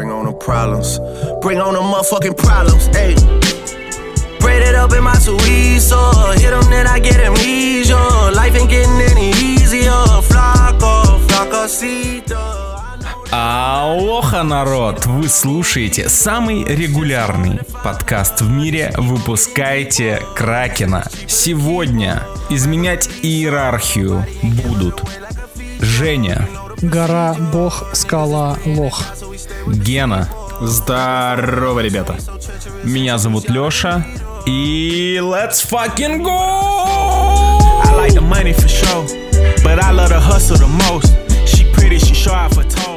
Bring on the problems. Bring on the motherfucking problems. Hey. Braid it up in my Suizo. Hit them, then I get amnesia. Life ain't getting any easier. Flaco, flacosito. Алоха, народ! Вы слушаете самый регулярный подкаст в мире «Выпускайте Кракена». Сегодня изменять иерархию будут Женя, Гора, бог, скала, лох. Гена, Здорово, ребята. меня зовут Лёша, и let's fucking go! I like the money for sure, but I love the hustle the most. She pretty, she off her toes.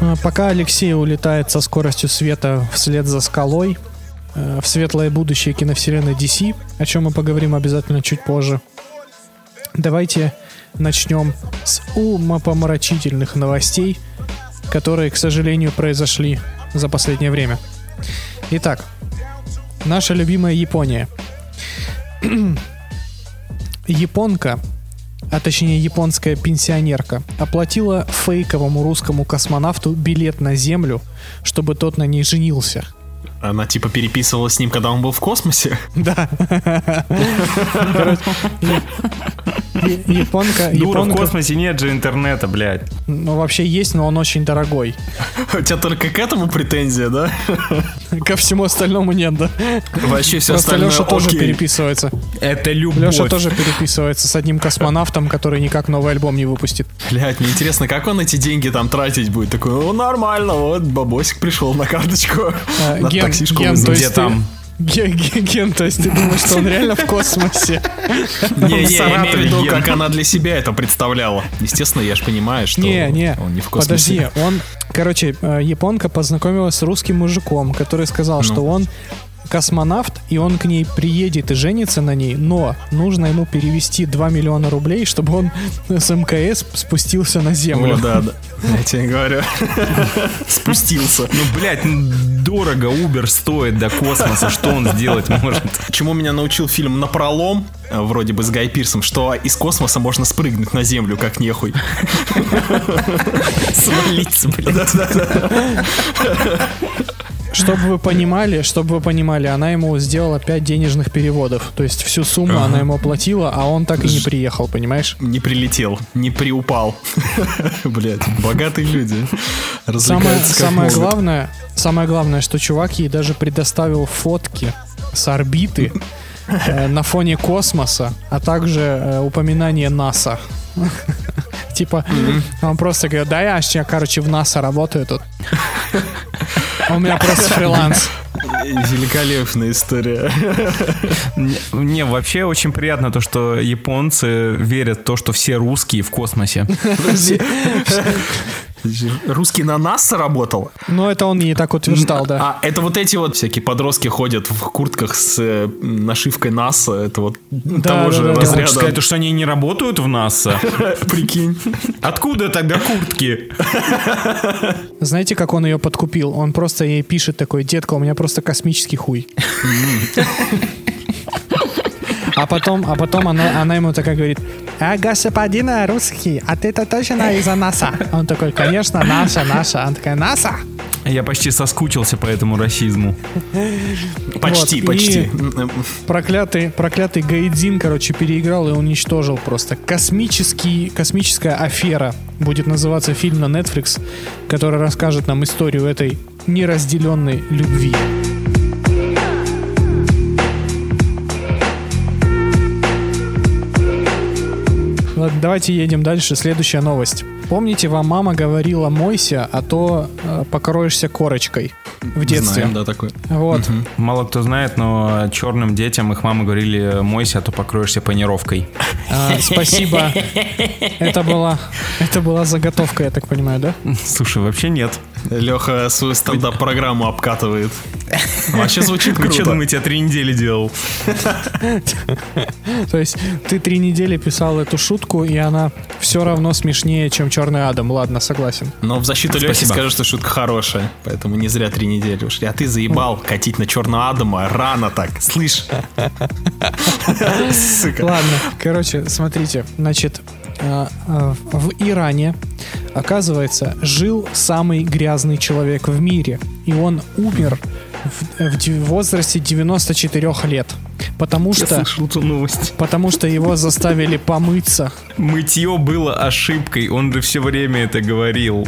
А, Пока Алексей улетает со скоростью света вслед за скалой э, в светлое будущее киновселенной DC, о чем мы поговорим обязательно чуть позже, давайте начнем с умопомрачительных новостей, которые, к сожалению, произошли за последнее время. Итак, наша любимая Япония. Японка, а точнее японская пенсионерка, оплатила фейковому русскому космонавту билет на Землю, чтобы тот на ней женился. Она типа переписывалась с ним, когда он был в космосе. Да. Японка, Дура, в космосе нет же интернета, блядь. ну вообще есть, но он очень дорогой. У тебя только к этому претензия, да? Ко всему остальному нет, да? Вообще все остальное Леша тоже переписывается. Это любовь. Леша тоже переписывается с одним космонавтом, который никак новый альбом не выпустит. Блять, мне интересно, как он эти деньги там тратить будет? Такой, ну нормально, вот бабосик пришел на карточку. А, На Ген, таксишку Ген, Где есть там? ты- Ген, Ген, Ген, то есть ты думаешь, что он реально в космосе? Не, не, я имею в виду, как она для себя это представляла. Естественно, я же понимаю, что Не, не, он не в космосе. подожди, он, короче, э, японка познакомилась с русским мужиком, который сказал, Ну. что он космонавт, и он к ней приедет и женится на ней, но нужно ему перевести 2 миллиона рублей, чтобы он с МКС спустился на Землю. О, да, да. Я тебе говорю. Спустился. Ну, блядь, ну, дорого Uber стоит до космоса, что он сделать может? Чему меня научил фильм «Напролом», э, вроде бы с Гай Пирсом, что из космоса можно спрыгнуть на Землю, как нехуй. Свалиться, блядь. Чтобы вы понимали, чтобы вы понимали, она ему сделала 5 денежных переводов. То есть всю сумму она ему оплатила, а он так и не приехал, понимаешь? Не прилетел, не приупал. Блять, богатые люди. Самое, самое главное, самое главное, что чувак ей даже предоставил фотки с орбиты э, на фоне космоса, а также э, упоминание НАСА. Типа, он просто говорит, да я сейчас, короче, в НАСА работаю тут. У меня просто фриланс. Великолепная история. Не, не, вообще очень приятно то, что японцы верят в то, что все русские в космосе. Русский на НАСА работал? Но это он ей так утверждал, да. А это вот эти вот всякие подростки ходят в куртках с э, нашивкой НАСА. Это вот того да, же да. Ты хочешь разряда. сказать, то, что они не работают в НАСА? Прикинь. Откуда тогда куртки? Знаете, как он ее подкупил? Он просто ей пишет такой, детка, у меня просто космический хуй. А потом, а потом она, она ему такая говорит, а господин русский, а ты-то точно из-за НАСА? Он такой, конечно, наша, наша. Она такая, НАСА? Я почти соскучился по этому расизму. Почти, Вот, почти. Проклятый, проклятый Гайдзин, короче, переиграл и уничтожил просто. Космический, космическая афера будет называться фильм на Netflix, который расскажет нам историю этой неразделенной любви. Ладно, давайте едем дальше. Следующая новость. Помните, вам мама говорила «мойся, а то э, покроешься корочкой» в детстве? Знаем, да, такой. Вот. Мало кто знает, но черным детям их мамы говорили, мойся, а то покроешься панировкой. А, спасибо. Это была, это была заготовка, я так понимаю, да? Слушай, вообще нет. Леха свою стендап-программу обкатывает. Вообще звучит Вы что круто. думаете, я три недели делал? То есть ты три недели писал эту шутку, и она все равно смешнее, чем Черный Адам. Ладно, согласен. Но в защиту Лехи скажу, что шутка хорошая. Поэтому не зря три недели ушли. А ты заебал катить на черного Адама рано так. Слышь? Сука. Ладно, короче, смотрите, значит, в Иране, оказывается, жил самый грязный человек в мире, и он умер в, в возрасте 94 лет, потому Я что, слышал эту новость. потому что его заставили помыться. Мытье было ошибкой, он же все время это говорил.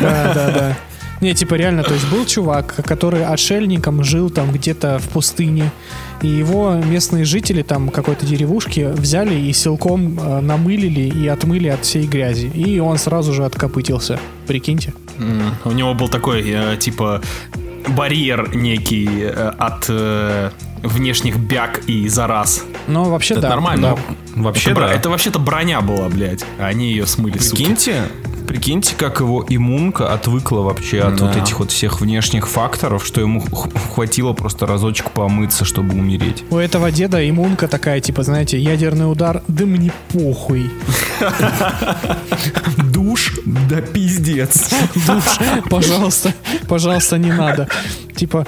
Да, да, да. Не, типа реально, то есть был чувак, который отшельником жил там где-то в пустыне, и его местные жители там какой-то деревушки взяли и силком э, намылили и отмыли от всей грязи. И он сразу же откопытился. Прикиньте. М, У него был такой, э, типа, барьер некий э, от э, внешних бяг и зараз. Но вообще Это да. нормально. да. Вообще, это, да. это вообще-то броня была, блядь. А они ее смыли, суки. Прикиньте, как его иммунка отвыкла вообще от Да. вот этих вот всех внешних факторов, что ему хватило просто разочек помыться, чтобы умереть. У этого деда иммунка такая, типа, знаете, ядерный удар, да мне похуй. Душ? Да пиздец. Душ, пожалуйста, пожалуйста, не надо. Типа,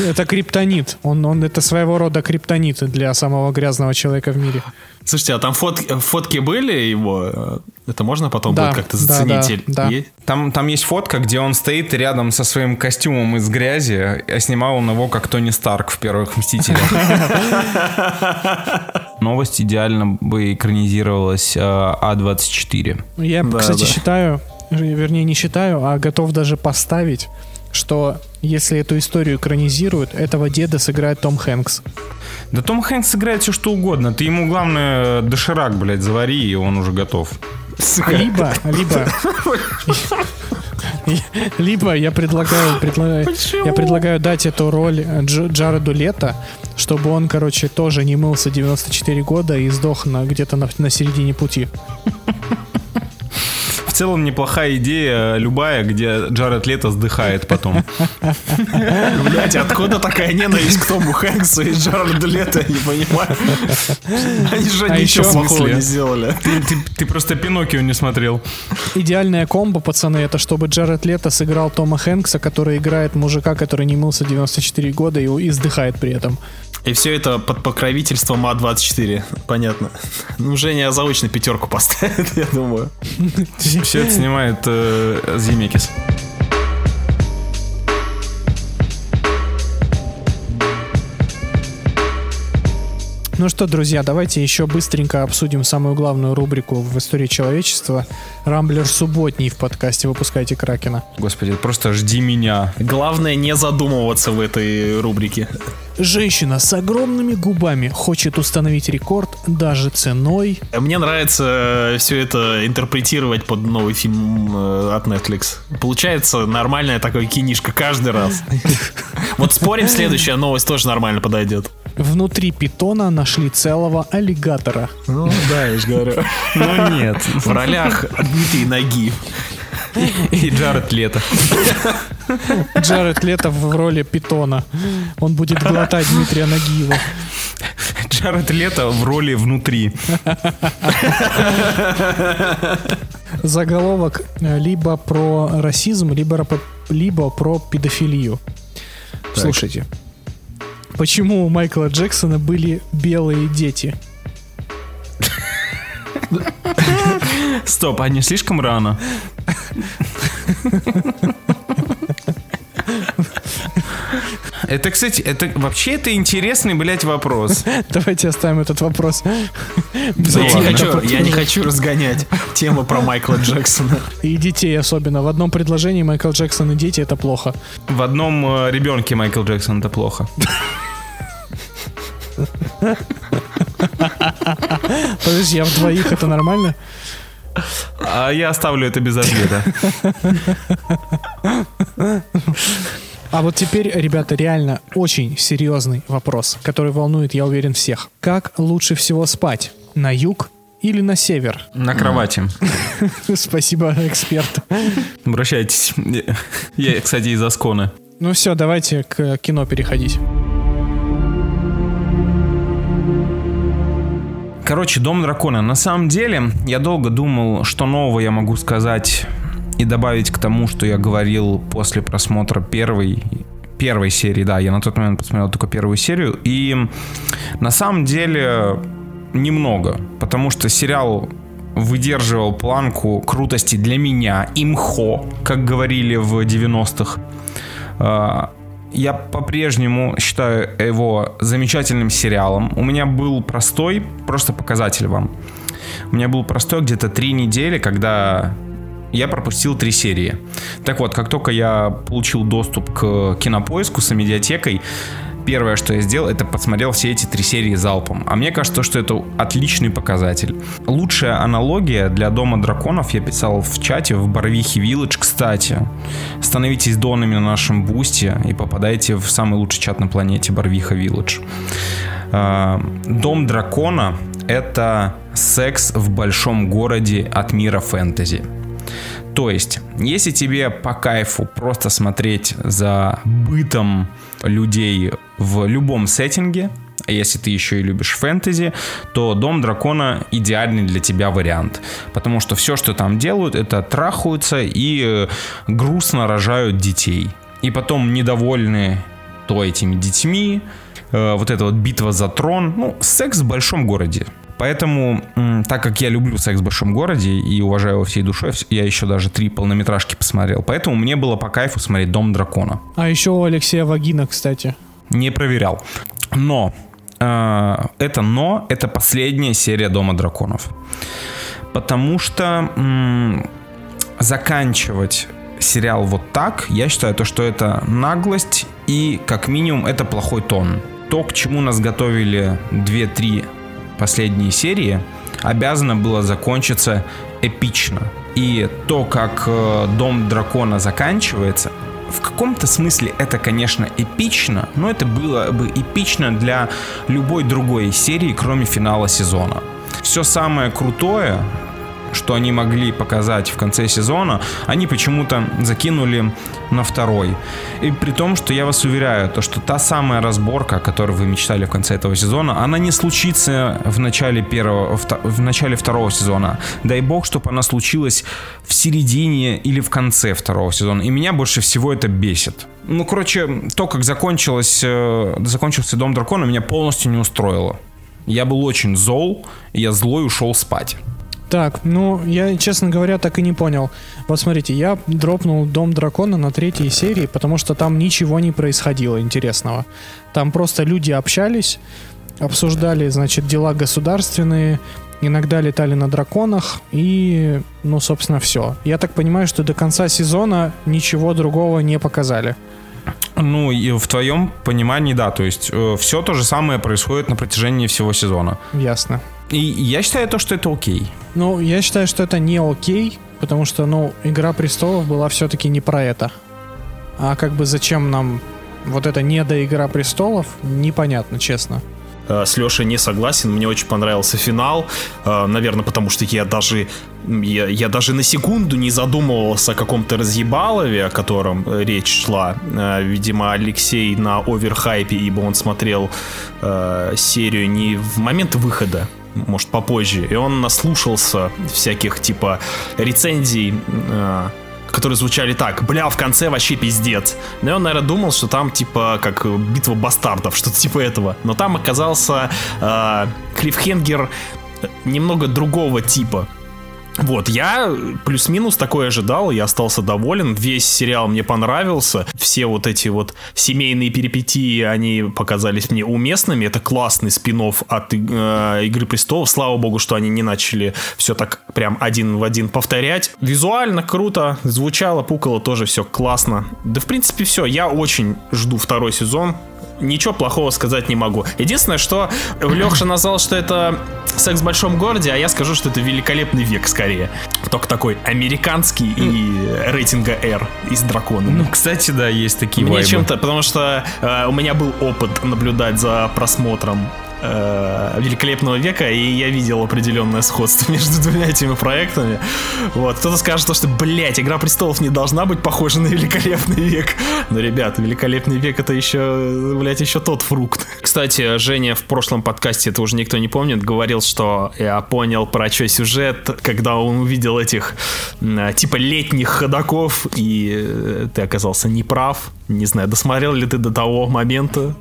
это криптонит. Он, он это своего рода криптонит для самого грязного человека в мире. Слушайте, а там фотки, фотки были его? Э, Это можно потом Да, будет как-то да, заценить? да, да. Есть? Там, там есть фотка, где он стоит рядом со своим костюмом из грязи, а снимал он его как Тони Старк в первых Мстителях. Новость идеально бы экранизировалась э, А24. Я, Да, кстати, да. считаю, вернее, не считаю, а готов даже поставить, что если эту историю экранизируют, этого деда сыграет Том Хэнкс. Да Том Хэнкс играет все что угодно. Ты ему, главное, доширак, блядь, завари, и он уже готов. Либо, либо... Либо я предлагаю, предлагаю я предлагаю дать эту роль Дж- Джареду Лето, чтобы он, короче, тоже не мылся 94 года и сдох на, где-то на, на середине пути. В целом неплохая идея, любая, где Джаред Лето сдыхает потом. Блять, откуда такая ненависть к Тому Хэнксу и Джареду Лето, я не понимаю. Они же А ничего плохого не сделали. Ты, просто Пиноккио не смотрел. Идеальная комбо, пацаны, это чтобы Джаред Лето сыграл Тома Хэнкса, который играет мужика, который не мылся 94 года и, и сдыхает при этом. И все это под покровительством А24. Понятно. Ну, Женя заочно пятерку поставит, я думаю. Все это снимает э, Ну что, друзья, давайте еще быстренько обсудим самую главную рубрику в истории человечества. Рамблер субботний в подкасте «Выпускайте Кракена». Господи, просто жди меня. Главное не задумываться в этой рубрике. Женщина с огромными губами хочет установить рекорд даже ценой... Мне нравится все это интерпретировать под новый фильм э, от Netflix. Получается нормальная такая кинишка каждый раз. Вот спорим, следующая новость тоже нормально подойдет. Внутри питона нашли целого аллигатора. Ну да, я же говорю. Ну нет. В ролях Дмитрий Нагиев. И Джаред Лето. Джаред Лето в роли питона. Он будет глотать Дмитрия Нагиева. Джаред Лето в роли внутри. Заголовок э, либо про расизм, либо, либо про педофилию. Слушайте. Почему у Майкла Джексона были белые дети? Стоп, а не слишком рано? Это, кстати, это вообще это интересный, блядь, вопрос. Давайте оставим этот вопрос. Я не, хочу, я не хочу разгонять тему про Майкла Джексона. И детей особенно. В одном предложении Майкл Джексон и дети это плохо. В одном э, ребенке Майкл Джексон это плохо. Подожди, а в двоих это нормально? А я оставлю это без ответа. А вот теперь, ребята, реально очень серьезный вопрос, который волнует, я уверен, всех. Как лучше всего спать? На юг или на север? На кровати. Спасибо, эксперт. Обращайтесь. Я, кстати, из Асконы. Ну все, давайте к кино переходить. Короче, Дом дракона. На самом деле, я долго думал, что нового я могу сказать и добавить к тому, что я говорил после просмотра первой первой серии, да, я на тот момент посмотрел только первую серию, и на самом деле немного, потому что сериал выдерживал планку крутости для меня, имхо, как говорили в 90-х. Я по-прежнему считаю его замечательным сериалом. У меня был простой, просто показатель вам. У меня был простой где-то три недели, когда я пропустил три серии. Так вот, как только я получил доступ к кинопоиску с медиатекой, первое, что я сделал, это посмотрел все эти три серии залпом. А мне кажется, что это отличный показатель. Лучшая аналогия для Дома драконов я писал в чате в Барвихе Village, кстати. Становитесь донами на нашем бусте и попадайте в самый лучший чат на планете Барвиха Village. А, Дом дракона — это секс в большом городе от мира фэнтези. То есть, если тебе по кайфу просто смотреть за бытом людей в любом сеттинге, а если ты еще и любишь фэнтези, то Дом Дракона идеальный для тебя вариант. Потому что все, что там делают, это трахаются и э, грустно рожают детей. И потом недовольны то этими детьми, э, вот эта вот битва за трон. Ну, секс в большом городе. Поэтому, так как я люблю секс в большом городе и уважаю его всей душой, я еще даже три полнометражки посмотрел. Поэтому мне было по кайфу смотреть Дом дракона. А еще у Алексея Вагина, кстати. Не проверял. Но э, это но это последняя серия Дома драконов. Потому что м, заканчивать сериал вот так, я считаю, то, что это наглость и как минимум это плохой тон. То, к чему нас готовили 2-3 последние серии, обязано было закончиться эпично. И то, как э, Дом Дракона заканчивается, в каком-то смысле это, конечно, эпично, но это было бы эпично для любой другой серии, кроме финала сезона. Все самое крутое, что они могли показать в конце сезона, они почему-то закинули на второй. И при том, что я вас уверяю, то, что та самая разборка, о которой вы мечтали в конце этого сезона, она не случится в начале первого, в, начале второго сезона. Дай бог, чтобы она случилась в середине или в конце второго сезона. И меня больше всего это бесит. Ну, короче, то, как закончилось, э, закончился Дом Дракона, меня полностью не устроило. Я был очень зол, и я злой ушел спать. Так, ну, я, честно говоря, так и не понял. Вот смотрите, я дропнул Дом Дракона на третьей серии, потому что там ничего не происходило интересного. Там просто люди общались, обсуждали, значит, дела государственные, иногда летали на драконах, и, ну, собственно, все. Я так понимаю, что до конца сезона ничего другого не показали. Ну, и в твоем понимании, да, то есть все то же самое происходит на протяжении всего сезона. Ясно. И я считаю то, что это окей. Ну, я считаю, что это не окей, потому что, ну, Игра престолов была все-таки не про это. А как бы зачем нам вот это не до Игра престолов, непонятно, честно. Э, С Лешей не согласен, мне очень понравился финал, Э, наверное, потому что я даже я, я даже на секунду не задумывался о каком-то разъебалове, о котором э, речь шла. Видимо, Алексей на оверхайпе, ибо он смотрел э, серию не в момент выхода, может, попозже, и он наслушался всяких типа рецензий э, которые звучали так, бля, в конце вообще пиздец. Но и он, наверное, думал, что там типа как битва бастардов, что-то типа этого. Но там оказался э, клиффхенгер немного другого типа. Вот, я плюс-минус такое ожидал, я остался доволен, весь сериал мне понравился, все вот эти вот семейные перипетии, они показались мне уместными, это классный спин от э, Игры Престолов, слава богу, что они не начали все так прям один в один повторять. Визуально круто, звучало, пукало тоже все классно. Да, в принципе, все, я очень жду второй сезон, ничего плохого сказать не могу. Единственное, что Леша назвал, что это секс в большом городе, а я скажу, что это великолепный век скорее. Только такой американский и рейтинга R и с драконами. Ну, кстати, да, есть такие Мне вайбы. чем-то, потому что э, у меня был опыт наблюдать за просмотром э, Великолепного века, и я видел определенное сходство между двумя этими проектами. Вот, кто-то скажет, то, что, блядь, Игра престолов не должна быть похожа на Великолепный век. Но, ребят, Великолепный век это еще, блядь, еще тот фрукт. Кстати, Женя в прошлом подкасте, это уже никто не помнит, говорил, что я понял про что сюжет, когда он увидел этих м, типа летних ходаков, и э, ты оказался неправ. Не знаю, досмотрел ли ты до того момента?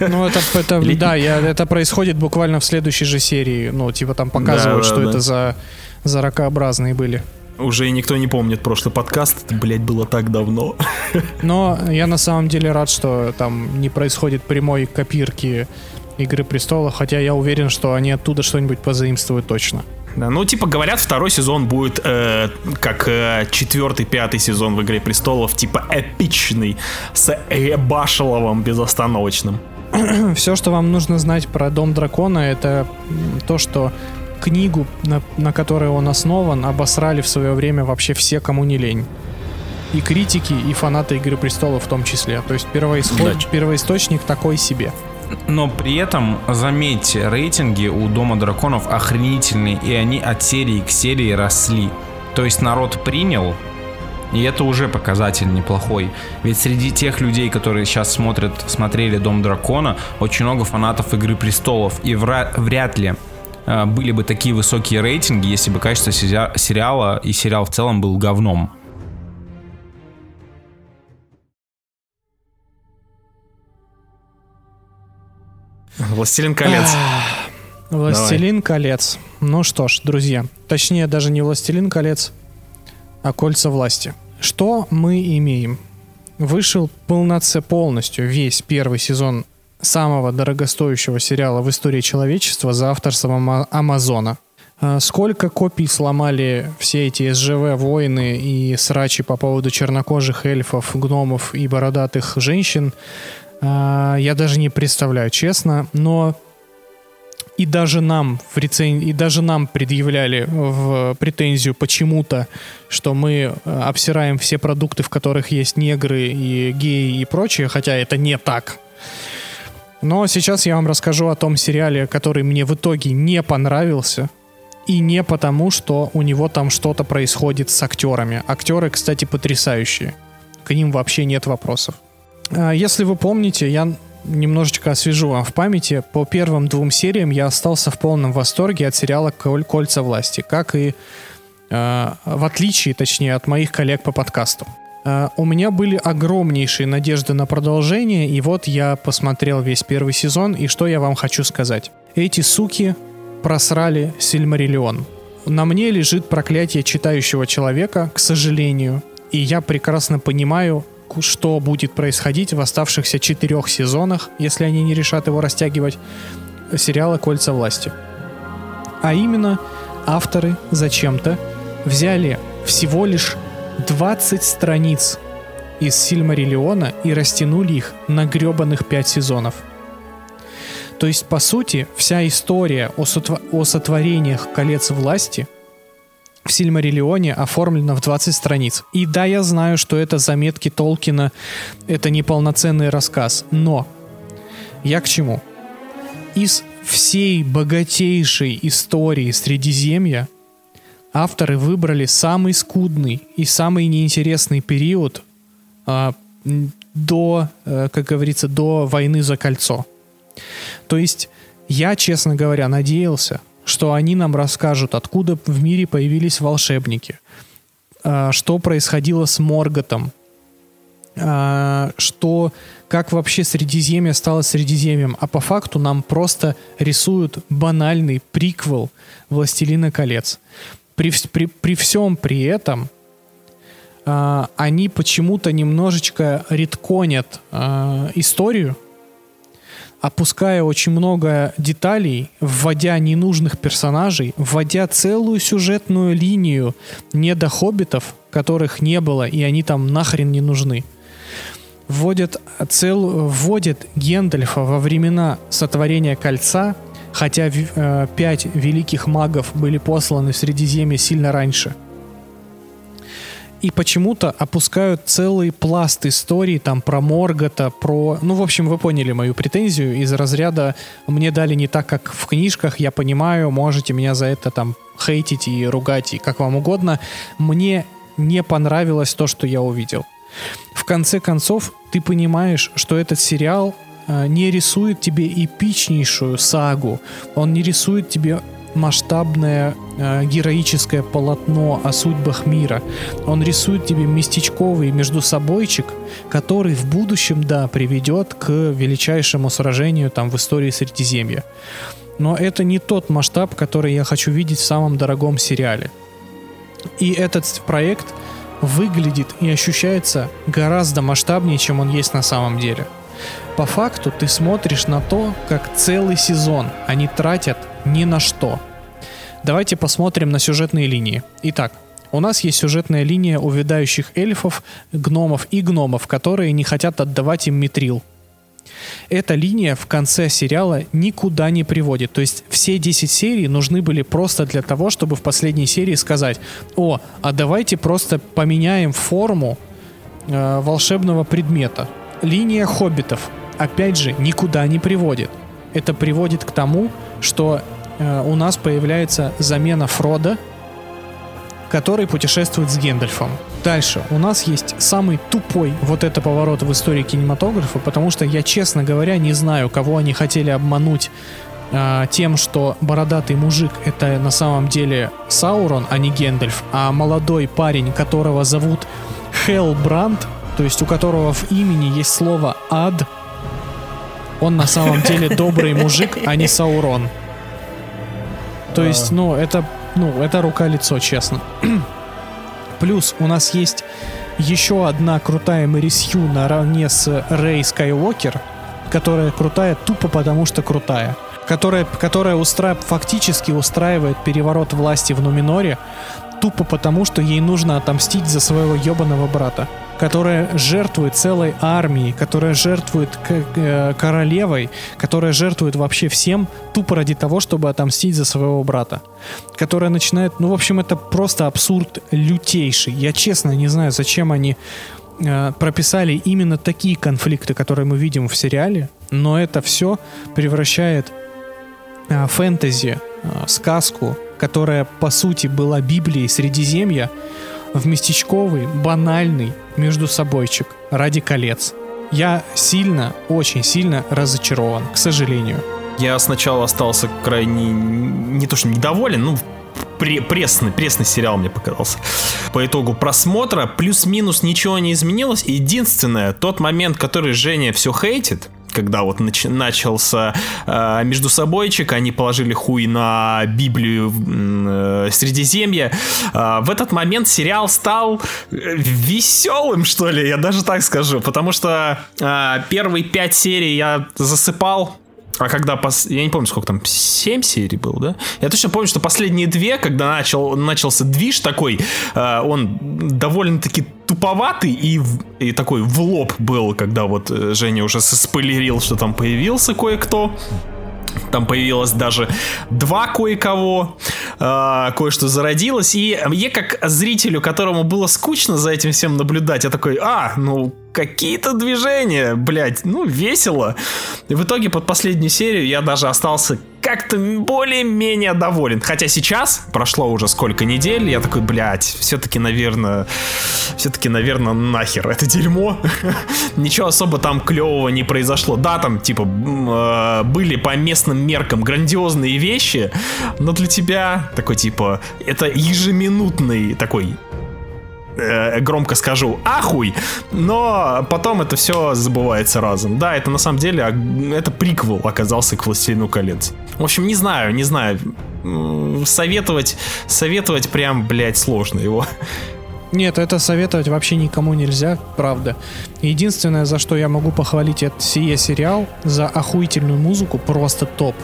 Ну, это, это да, я, это происходит буквально в следующей же серии. Ну, типа там показывают, Да, да, что да. это за, за ракообразные были. Уже и никто не помнит прошлый подкаст. Это, блядь, было так давно. Но я на самом деле рад, что там не происходит прямой копирки Игры престолов, хотя я уверен, что они оттуда что-нибудь позаимствуют точно. Да, ну, типа, говорят, второй сезон будет э, как э, четвертый, пятый сезон в «Игре престолов», типа эпичный, с Башеловым безостановочным. Все, что вам нужно знать про Дом Дракона, это то, что книгу, на, на которой он основан, обосрали в свое время вообще все, кому не лень. И критики, и фанаты Игры престолов в том числе. То есть первоисход, Да. первоисточник такой себе. Но при этом, заметьте, рейтинги у Дома Драконов охренительные, и они от серии к серии росли. То есть народ принял, и это уже показатель неплохой. Ведь среди тех людей, которые сейчас смотрят, смотрели Дом Дракона, очень много фанатов Игры Престолов. И вра- вряд ли э, были бы такие высокие рейтинги, если бы качество сериа- сериала и сериал в целом был говном. «Властелин колец». Властелин колец. Ну что ж, друзья, точнее даже не Властелин колец, а кольца власти. Что мы имеем? Вышел полноце полностью весь первый сезон самого дорогостоящего сериала в истории человечества за авторством Ама- Амазона. А Сколько копий сломали все эти СЖВ войны и срачи по поводу чернокожих эльфов, гномов и бородатых женщин, я даже не представляю, честно, но и даже нам в рецен... и даже нам предъявляли в претензию почему-то, что мы э, обсираем все продукты, в которых есть негры и геи и прочее, хотя это не так. Но сейчас я вам расскажу о том сериале, который мне в итоге не понравился. И не потому, что у него там что-то происходит с актерами. Актеры, кстати, потрясающие. К ним вообще нет вопросов. А, Если вы помните, я немножечко освежу вам в памяти. По первым двум сериям я остался в полном восторге от сериала «Коль- «Кольца власти», как и э, в отличие, точнее, от моих коллег по подкасту. Э, у меня были огромнейшие надежды на продолжение, и вот я посмотрел весь первый сезон, и что я вам хочу сказать. Эти суки просрали Сильмариллион. На мне лежит проклятие читающего человека, к сожалению, и я прекрасно понимаю, что будет происходить в оставшихся четырех сезонах, если они не решат его растягивать, сериала «Кольца власти». А именно, авторы зачем-то взяли всего лишь 20 страниц из Сильмариллиона и растянули их на гребаных 5 сезонов. То есть, по сути, вся история о, сотва- о сотворениях колец власти в Сильмариллионе оформлена в 20 страниц. И да, я знаю, что это заметки Толкина, это не полноценный рассказ, но я к чему? Из всей богатейшей истории Средиземья авторы выбрали самый скудный и самый неинтересный период м, до, э, как говорится, до войны за кольцо. То есть я, честно говоря, надеялся, что они нам расскажут, откуда в мире появились волшебники, а, что происходило с Морготом, а, что как вообще Средиземье стало Средиземьем, а по факту нам просто рисуют банальный приквел «Властелина колец». При, при, при всем при этом а, они почему-то немножечко редконят историю, опуская очень много деталей, вводя ненужных персонажей, вводя целую сюжетную линию не до хоббитов, которых не было, и они там нахрен не нужны. Вводят, цел, вводят Гендальфа во времена сотворения кольца, хотя э, пять великих магов были посланы в Средиземье сильно раньше. И почему-то опускают целый пласт историй там про Моргота, про... Ну, в общем, вы поняли мою претензию из разряда «мне дали не так, как в книжках, я понимаю, можете меня за это там хейтить и ругать, и как вам угодно». Мне не понравилось то, что я увидел. В конце концов, ты понимаешь, что этот сериал э, не рисует тебе эпичнейшую сагу, он не рисует тебе масштабное э, героическое полотно о судьбах мира. Он рисует тебе местечковый междусобойчик, который в будущем, да, приведет к величайшему сражению там в истории Средиземья. Но это не тот масштаб, который я хочу видеть в самом дорогом сериале. И этот проект выглядит и ощущается гораздо масштабнее, чем он есть на самом деле. По факту ты смотришь на то, как целый сезон они тратят ни на что. Давайте посмотрим на сюжетные линии. Итак, у нас есть сюжетная линия увядающих эльфов, гномов и гномов, которые не хотят отдавать им митрил. Эта линия в конце сериала никуда не приводит. То есть все 10 серий нужны были просто для того, чтобы в последней серии сказать, о, а давайте просто поменяем форму э, волшебного предмета. Линия хоббитов, опять же, никуда не приводит. Это приводит к тому, что э, у нас появляется замена Фрода, который путешествует с Гендальфом. Дальше. У нас есть самый тупой вот это поворот в истории кинематографа, потому что я, честно говоря, не знаю, кого они хотели обмануть э, тем, что бородатый мужик это на самом деле Саурон, а не Гендальф, а молодой парень, которого зовут Хелбранд, то есть у которого в имени есть слово ад, он на самом деле добрый мужик, а не Саурон. То есть, ну, это, ну, это рука-лицо, честно. Плюс у нас есть еще одна крутая Мэри Сью наравне с Рэй Скайуокер, которая крутая тупо потому, что крутая. Которая, которая устра... фактически устраивает переворот власти в Нуминоре тупо потому, что ей нужно отомстить за своего ебаного брата которая жертвует целой армией, которая жертвует э, королевой, которая жертвует вообще всем тупо ради того, чтобы отомстить за своего брата. Которая начинает, ну, в общем, это просто абсурд лютейший. Я честно не знаю, зачем они э, прописали именно такие конфликты, которые мы видим в сериале, но это все превращает э, фэнтези, сказку, которая по сути была Библией Средиземья, в местечковый, банальный междусобойчик ради колец. Я сильно, очень сильно разочарован, к сожалению. Я сначала остался крайне не то что недоволен, ну пре- пресный, пресный сериал мне показался. По итогу просмотра плюс-минус ничего не изменилось. Единственное, тот момент, который Женя все хейтит, когда вот нач- начался э, между собойчик, они положили хуй на Библию э, Средиземья. Э, в этот момент сериал стал веселым, что ли, я даже так скажу, потому что э, первые пять серий я засыпал, а когда, пос... я не помню, сколько там, 7 серий было, да? Я точно помню, что последние две, когда начал, начался движ такой, э, он довольно-таки туповатый и, и такой в лоб был, когда вот э, Женя уже спойлерил, что там появился кое-кто. Там появилось даже два кое-кого, э, кое-что зародилось. И я как зрителю, которому было скучно за этим всем наблюдать, я такой, а, ну, какие-то движения, блядь, ну, весело. И в итоге под последнюю серию я даже остался как-то более-менее доволен. Хотя сейчас, прошло уже сколько недель, я такой, блядь, все-таки, наверное, все-таки, наверное, нахер это дерьмо. Ничего особо там клевого не произошло. Да, там, типа, э, были по местным меркам грандиозные вещи, но для тебя такой, типа, это ежеминутный такой э, громко скажу, ахуй, но потом это все забывается разом. Да, это на самом деле, а, это приквел оказался к «Властелину колец». В общем, не знаю, не знаю, советовать, советовать прям, блядь, сложно его. Нет, это советовать вообще никому нельзя, правда. Единственное, за что я могу похвалить этот сие сериал, за охуительную музыку, просто топ.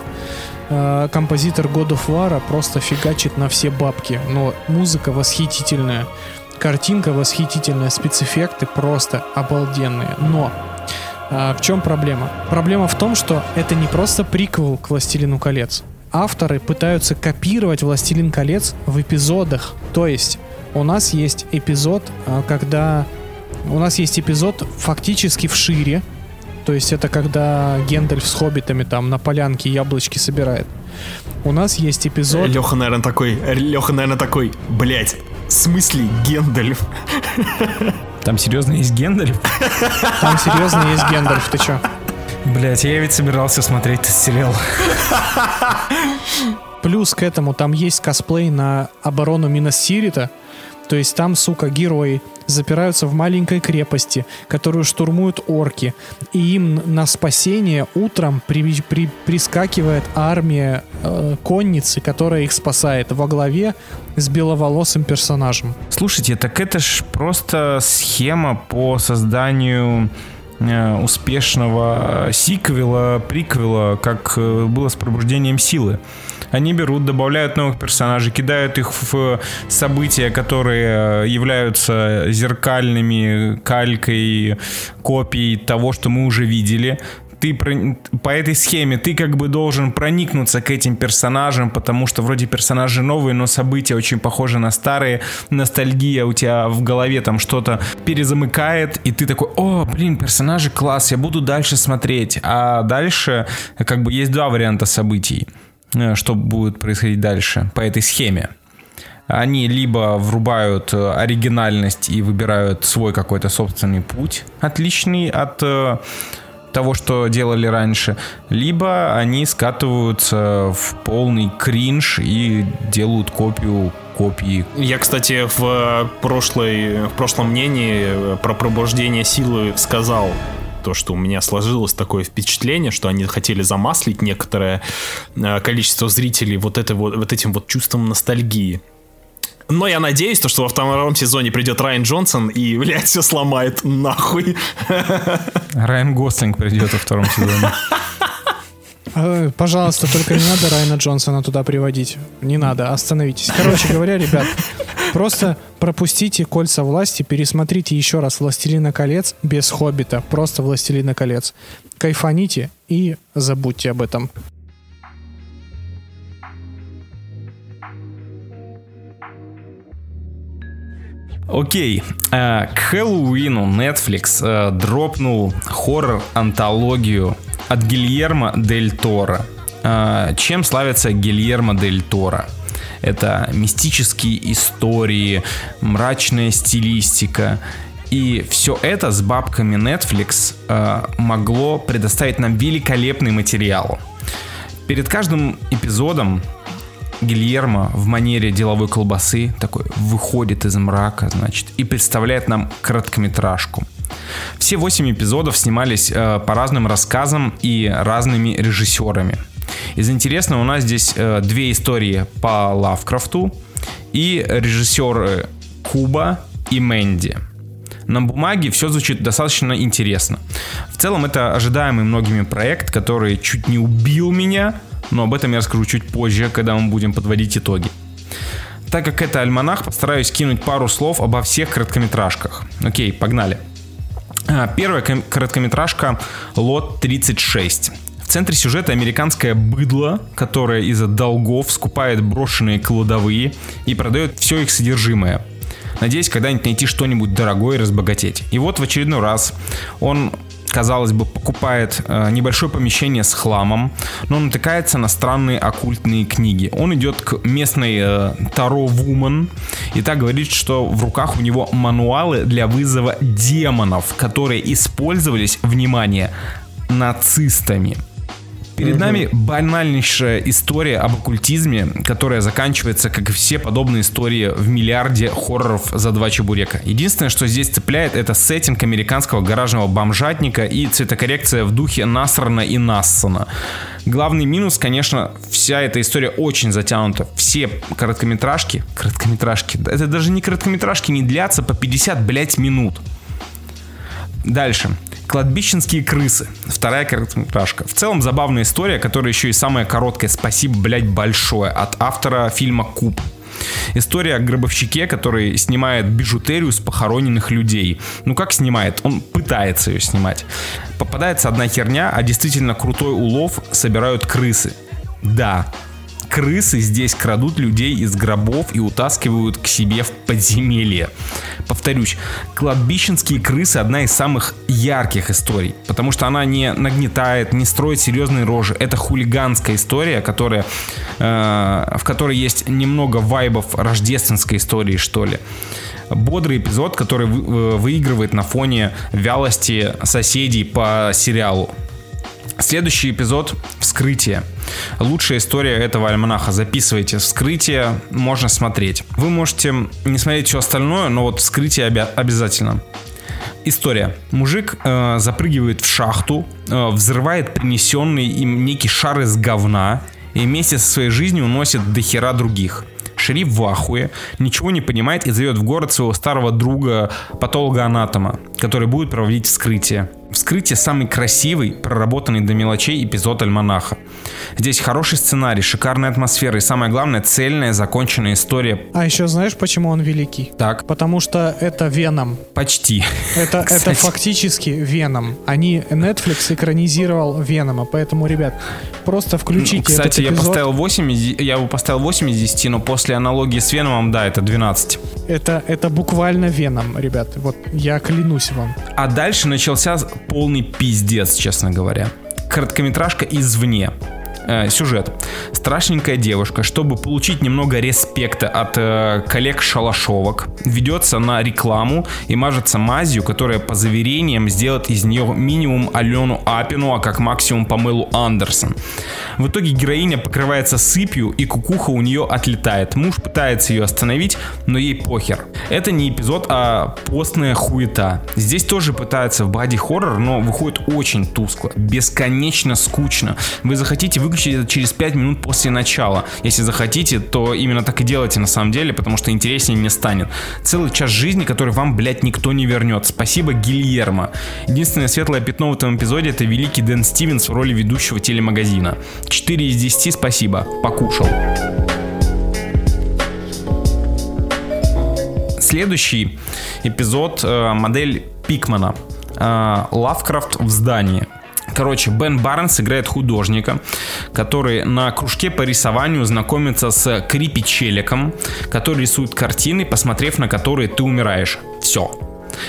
Э, Композитор God of War просто фигачит на все бабки. Но музыка восхитительная, картинка восхитительная, спецэффекты просто обалденные. Но а, в чем проблема? Проблема в том, что это не просто приквел к «Властелину колец». Авторы пытаются копировать «Властелин колец» в эпизодах. То есть у нас есть эпизод, а, когда... У нас есть эпизод фактически в шире. То есть это когда Гендальф с хоббитами там на полянке яблочки собирает. У нас есть эпизод... Леха, наверное, такой, Леха, наверное, такой, блять, в смысле Гендальф? Там серьезно есть Гендальф? Там серьезно есть Гендальф, ты чё? Блять, я ведь собирался смотреть этот сериал. Плюс к этому там есть косплей на оборону Миносирита. То есть там, сука, герои запираются в маленькой крепости, которую штурмуют орки. И им на спасение утром при- при- прискакивает армия э, конницы, которая их спасает во главе с беловолосым персонажем. Слушайте, так это ж просто схема по созданию э, успешного сиквела, приквела, как э, было с пробуждением силы. Они берут, добавляют новых персонажей, кидают их в события, которые э, являются зеркальными калькой, копией того, что мы уже видели. Ты по этой схеме ты как бы должен проникнуться к этим персонажам, потому что вроде персонажи новые, но события очень похожи на старые. Ностальгия у тебя в голове там что-то перезамыкает, и ты такой, о, блин, персонажи класс, я буду дальше смотреть. А дальше как бы есть два варианта событий, что будет происходить дальше по этой схеме. Они либо врубают э, оригинальность и выбирают свой какой-то собственный путь, отличный от э, того, что делали раньше, либо они скатываются в полный кринж и делают копию копии. Я, кстати, в, прошлой, в прошлом мнении э, про пробуждение силы сказал то, что у меня сложилось такое впечатление, что они хотели замаслить некоторое э, количество зрителей вот, это вот, вот этим вот чувством ностальгии. Но я надеюсь, то, что во втором сезоне придет Райан Джонсон и, блядь, все сломает нахуй. Райан Гослинг придет во втором сезоне. Э, Пожалуйста, только не надо Райана Джонсона туда приводить. Не надо, остановитесь. Короче говоря, ребят, просто пропустите кольца власти, пересмотрите еще раз «Властелина колец» без «Хоббита», просто «Властелина колец». Кайфаните и забудьте об этом. Окей, э, к Хэллоуину Netflix э, дропнул хоррор-антологию от Гильермо Дель Торо. Э, Чем славится Гильермо Дель Торо? Это мистические истории, мрачная стилистика. И все это с бабками Netflix э, могло предоставить нам великолепный материал. Перед каждым эпизодом Гильермо в манере деловой колбасы такой выходит из мрака, значит, и представляет нам короткометражку. Все восемь эпизодов снимались э, по разным рассказам и разными режиссерами. Из интересного у нас здесь э, две истории по Лавкрафту и режиссеры Куба и Мэнди. На бумаге все звучит достаточно интересно. В целом это ожидаемый многими проект, который чуть не убил меня, но об этом я расскажу чуть позже, когда мы будем подводить итоги. Так как это альманах, постараюсь кинуть пару слов обо всех короткометражках. Окей, погнали. А, Первая ком- короткометражка «Лот 36». В центре сюжета американское быдло, которое из-за долгов скупает брошенные кладовые и продает все их содержимое. Надеюсь, когда-нибудь найти что-нибудь дорогое и разбогатеть. И вот в очередной раз он казалось бы, покупает э, небольшое помещение с хламом, но натыкается на странные оккультные книги. Он идет к местной э, Таро Вумен и так говорит, что в руках у него мануалы для вызова демонов, которые использовались, внимание, нацистами. Перед нами банальнейшая история об оккультизме, которая заканчивается, как и все подобные истории, в миллиарде хорроров за два чебурека. Единственное, что здесь цепляет, это сеттинг американского гаражного бомжатника и цветокоррекция в духе Насрана и Нассана. Главный минус, конечно, вся эта история очень затянута. Все короткометражки, короткометражки, это даже не короткометражки, не длятся по 50, блять, минут. Дальше. Кладбищенские крысы. Вторая короткометражка. В целом забавная история, которая еще и самая короткая. Спасибо, блядь, большое. От автора фильма «Куб». История о гробовщике, который снимает бижутерию с похороненных людей. Ну как снимает? Он пытается ее снимать. Попадается одна херня, а действительно крутой улов собирают крысы. Да, Крысы здесь крадут людей из гробов и утаскивают к себе в подземелье. Повторюсь, кладбищенские крысы одна из самых ярких историй, потому что она не нагнетает, не строит серьезные рожи. Это хулиганская история, которая, э, в которой есть немного вайбов рождественской истории, что ли бодрый эпизод, который э, выигрывает на фоне вялости соседей по сериалу. Следующий эпизод — «Вскрытие». Лучшая история этого альманаха. Записывайте. «Вскрытие» можно смотреть. Вы можете не смотреть все остальное, но вот «Вскрытие» обя- обязательно. История. Мужик э, запрыгивает в шахту, э, взрывает принесенный им некий шар из говна и вместе со своей жизнью уносит до хера других. Шериф в ахуе, ничего не понимает и зовет в город своего старого друга патолога-анатома, который будет проводить вскрытие. Вскрытие самый красивый, проработанный до мелочей эпизод альманаха. Здесь хороший сценарий, шикарная атмосфера и самое главное цельная законченная история. А еще знаешь, почему он великий? Так, Потому что это Веном. почти. Это, это фактически Веном. Они Netflix экранизировал Венома, поэтому, ребят, просто включите Кстати, этот я эпизод. поставил 8, из де- я его поставил 8 из 10, но после аналогии с Веномом, да, это 12. Это, это буквально Веном, ребят. Вот я клянусь вам. А дальше начался полный пиздец, честно говоря. Короткометражка извне. Э, сюжет. Страшненькая девушка, чтобы получить немного респекта от э, коллег-шалашовок, ведется на рекламу и мажется мазью, которая по заверениям сделает из нее минимум Алену Апину, а как максимум Памелу Андерсон. В итоге героиня покрывается сыпью и кукуха у нее отлетает. Муж пытается ее остановить, но ей похер. Это не эпизод, а постная хуета. Здесь тоже пытаются в боди-хоррор, но выходит очень тускло, бесконечно скучно. Вы захотите выключить это через 5 минут после начала. Если захотите, то именно так и делайте на самом деле, потому что интереснее не станет. Целый час жизни, который вам, блядь, никто не вернет. Спасибо, Гильермо. Единственное светлое пятно в этом эпизоде это великий Дэн Стивенс в роли ведущего телемагазина. 4 из 10 спасибо. Покушал. Следующий эпизод э, модель Пикмана. Э, Лавкрафт в здании. Короче, Бен Барнс играет художника, который на кружке по рисованию знакомится с Крипи Челиком, который рисует картины, посмотрев на которые ты умираешь. Все.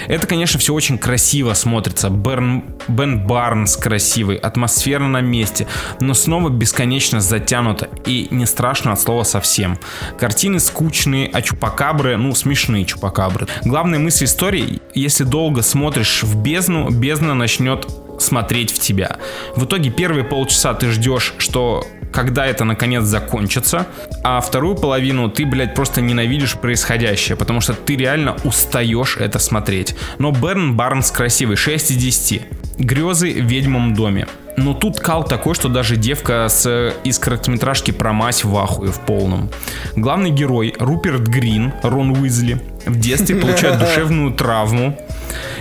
Это, конечно, все очень красиво смотрится. Берн, Бен Барнс красивый, атмосфера на месте, но снова бесконечно затянуто и не страшно от слова совсем. Картины скучные, а чупакабры, ну, смешные чупакабры. Главная мысль истории, если долго смотришь в бездну, бездна начнет смотреть в тебя. В итоге первые полчаса ты ждешь, что когда это наконец закончится, а вторую половину ты, блядь, просто ненавидишь происходящее, потому что ты реально устаешь это смотреть. Но Берн Барнс красивый, 6 из 10. Грезы в ведьмом доме. Но тут кал такой, что даже девка с, из короткометражки про мать в ахуе в полном. Главный герой Руперт Грин, Рон Уизли, в детстве получает душевную травму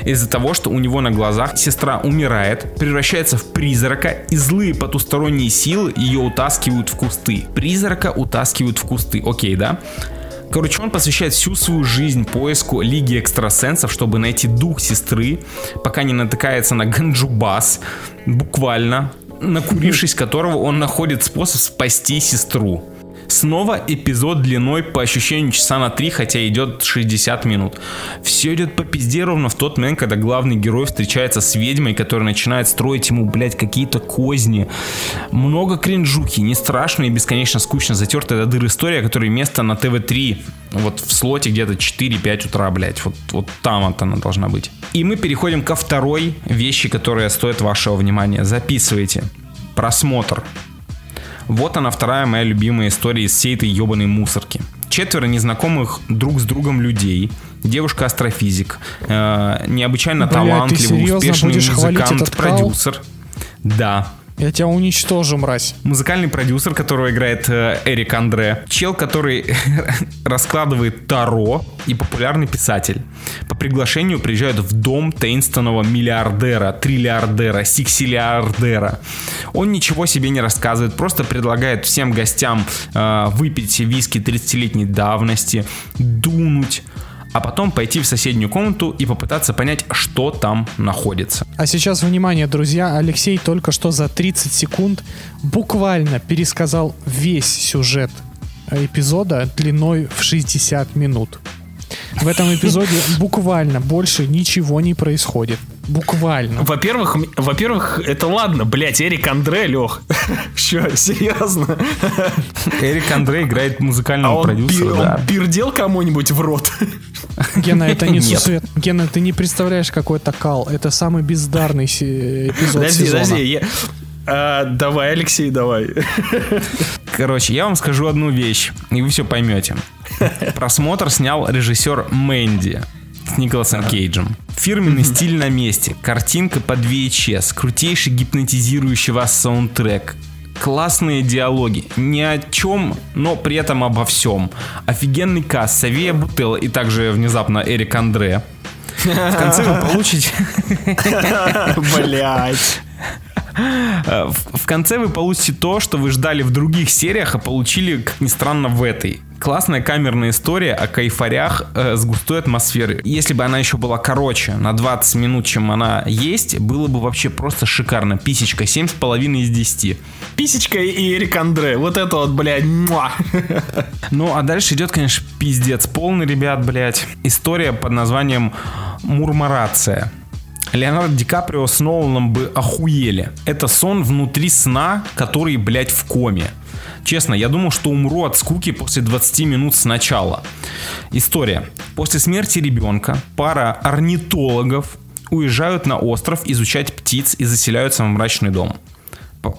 из-за того, что у него на глазах сестра умирает, превращается в призрака, и злые потусторонние силы ее утаскивают в кусты. Призрака утаскивают в кусты, окей, да? Короче, он посвящает всю свою жизнь поиску Лиги Экстрасенсов, чтобы найти дух сестры, пока не натыкается на Ганджубас, буквально, накурившись которого он находит способ спасти сестру. Снова эпизод длиной по ощущению часа на 3, хотя идет 60 минут. Все идет по пизде ровно в тот момент, когда главный герой встречается с ведьмой, которая начинает строить ему, блядь, какие-то козни. Много кринжухи, не страшно и бесконечно скучно затертая до дыр история, которая место на ТВ-3, вот в слоте где-то 4-5 утра, блядь, вот, вот там вот она должна быть. И мы переходим ко второй вещи, которая стоит вашего внимания. Записывайте. Просмотр. Вот она вторая моя любимая история из всей этой ебаной мусорки. Четверо незнакомых друг с другом людей. Девушка-астрофизик, э, необычайно Бля, талантливый, успешный музыкант, продюсер. Да, Я тебя уничтожу, мразь. музыкальный продюсер, которого играет э, Эрик Андре, чел, который раскладывает таро и популярный писатель. По приглашению приезжают в дом таинственного миллиардера, триллиардера, сиксиллиардера. Он ничего себе не рассказывает, просто предлагает всем гостям э, выпить виски 30-летней давности, дунуть, а потом пойти в соседнюю комнату и попытаться понять, что там находится. А сейчас, внимание, друзья, Алексей только что за 30 секунд буквально пересказал весь сюжет эпизода длиной в 60 минут. В этом эпизоде буквально больше ничего не происходит. Буквально. Во-первых, во-первых, это ладно, блять, Эрик Андре, Лех. Че, серьезно? Эрик Андрей играет А музыкального он, продюсера, пи- да. он пирдел кому-нибудь в рот? Гена, это не сусвет. Гена, ты не представляешь, какой это кал. Это самый бездарный эпизод Подожди, сезона. подожди. я- А, давай, Алексей, давай. Короче, я вам скажу одну вещь, и вы все поймете. Просмотр снял режиссер Мэнди с Николасом Кейджем. Фирменный стиль на месте, картинка под VHS, крутейший гипнотизирующий вас саундтрек, классные диалоги, ни о чем, но при этом обо всем. Офигенный касс, Савия Бутелла и также внезапно Эрик Андре. В конце вы получите... Блять. Э, в конце вы получите то, что вы ждали в других сериях, а получили, как ни странно, в этой. Классная камерная история о кайфарях э, с густой атмосферой. Если бы она еще была короче, на 20 минут, чем она есть, было бы вообще просто шикарно. Писечка 7,5 из 10. Писечка и Эрик Андре. Вот это вот, блядь, муа. Ну, а дальше идет, конечно, пиздец полный, ребят, блядь. История под названием «Мурмурация». Леонардо Ди Каприо с Ноланом бы охуели. Это сон внутри сна, который, блядь, в коме. Честно, я думал, что умру от скуки после 20 минут с начала. История. После смерти ребенка пара орнитологов уезжают на остров изучать птиц и заселяются в мрачный дом.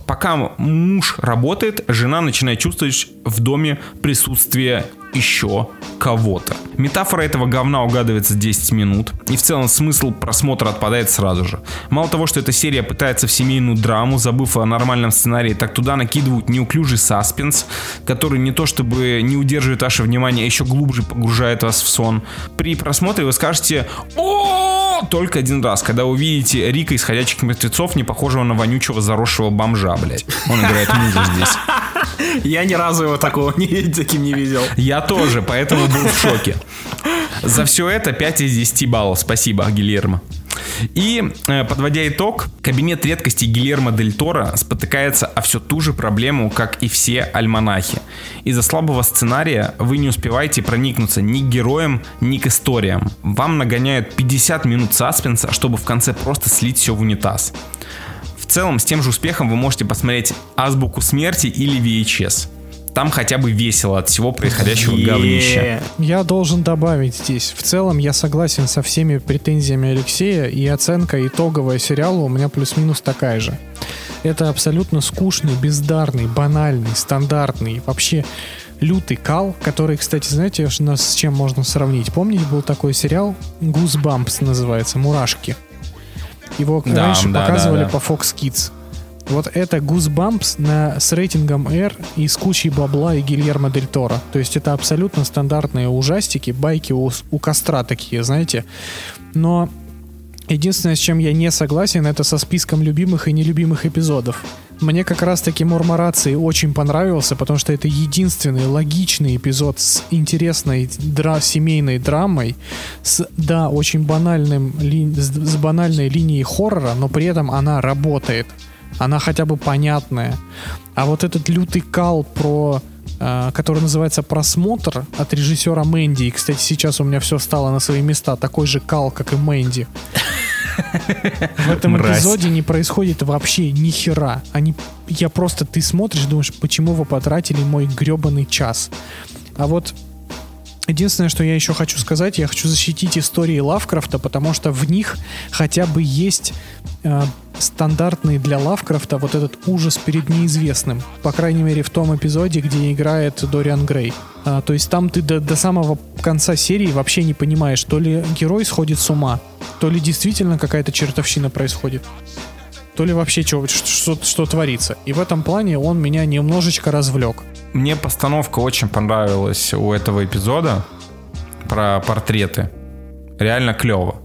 Пока муж работает, жена начинает чувствовать в доме присутствие еще кого-то. Метафора этого говна угадывается 10 минут, и в целом смысл просмотра отпадает сразу же. Мало того, что эта серия пытается в семейную драму, забыв о нормальном сценарии, так туда накидывают неуклюжий саспенс, который не то чтобы не удерживает ваше внимание, а еще глубже погружает вас в сон. При просмотре вы скажете о только один раз, когда увидите Рика из «Ходячих мертвецов», не похожего на вонючего заросшего бомжа, блядь. Он играет мужа здесь. Я ни разу его такого не, таким не видел. Я тоже, поэтому был в шоке. За все это 5 из 10 баллов. Спасибо, Гильермо. И, э, подводя итог, кабинет редкостей Гильермо Дель Торо спотыкается о всю ту же проблему, как и все альманахи. Из-за слабого сценария вы не успеваете проникнуться ни к героям, ни к историям. Вам нагоняют 50 минут саспенса, чтобы в конце просто слить все в унитаз. В целом, с тем же успехом вы можете посмотреть «Азбуку смерти» или VHS. Там хотя бы весело от всего происходящего говнища. Я должен добавить здесь. В целом я согласен со всеми претензиями Алексея, и оценка итоговая сериала у меня плюс-минус такая же. Это абсолютно скучный, бездарный, банальный, стандартный, вообще лютый кал, который, кстати, знаете, нас с чем можно сравнить? Помните, был такой сериал Goosebumps называется, «Мурашки». Его Да, раньше да, показывали да, да. по Fox Kids. Вот это Goosebumps на, с рейтингом R и с кучей бабла и Гильермо Дель Торо. То есть это абсолютно стандартные ужастики, байки у, у костра такие, знаете. Но единственное, с чем я не согласен, это со списком любимых и нелюбимых эпизодов. Мне как раз-таки Мурмурации очень понравился, потому что это единственный логичный эпизод с интересной дра- семейной драмой, с, да, очень банальным, ли- с, банальной линией хоррора, но при этом она работает. Она хотя бы понятная. А вот этот лютый кал про который называется «Просмотр» от режиссера Мэнди. И, кстати, сейчас у меня все стало на свои места. Такой же кал, как и Мэнди. В этом Мразь. эпизоде не происходит вообще ни хера. Они, я просто, ты смотришь, думаешь, почему вы потратили мой гребаный час. А вот Единственное, что я еще хочу сказать, я хочу защитить истории Лавкрафта, потому что в них хотя бы есть э, стандартный для Лавкрафта вот этот ужас перед неизвестным. По крайней мере, в том эпизоде, где играет Дориан Грей. А, то есть там ты до, до самого конца серии вообще не понимаешь, то ли герой сходит с ума, то ли действительно какая-то чертовщина происходит то ли вообще что, что, что творится. И в этом плане он меня немножечко развлек. Мне постановка очень понравилась у этого эпизода про портреты. Реально клево.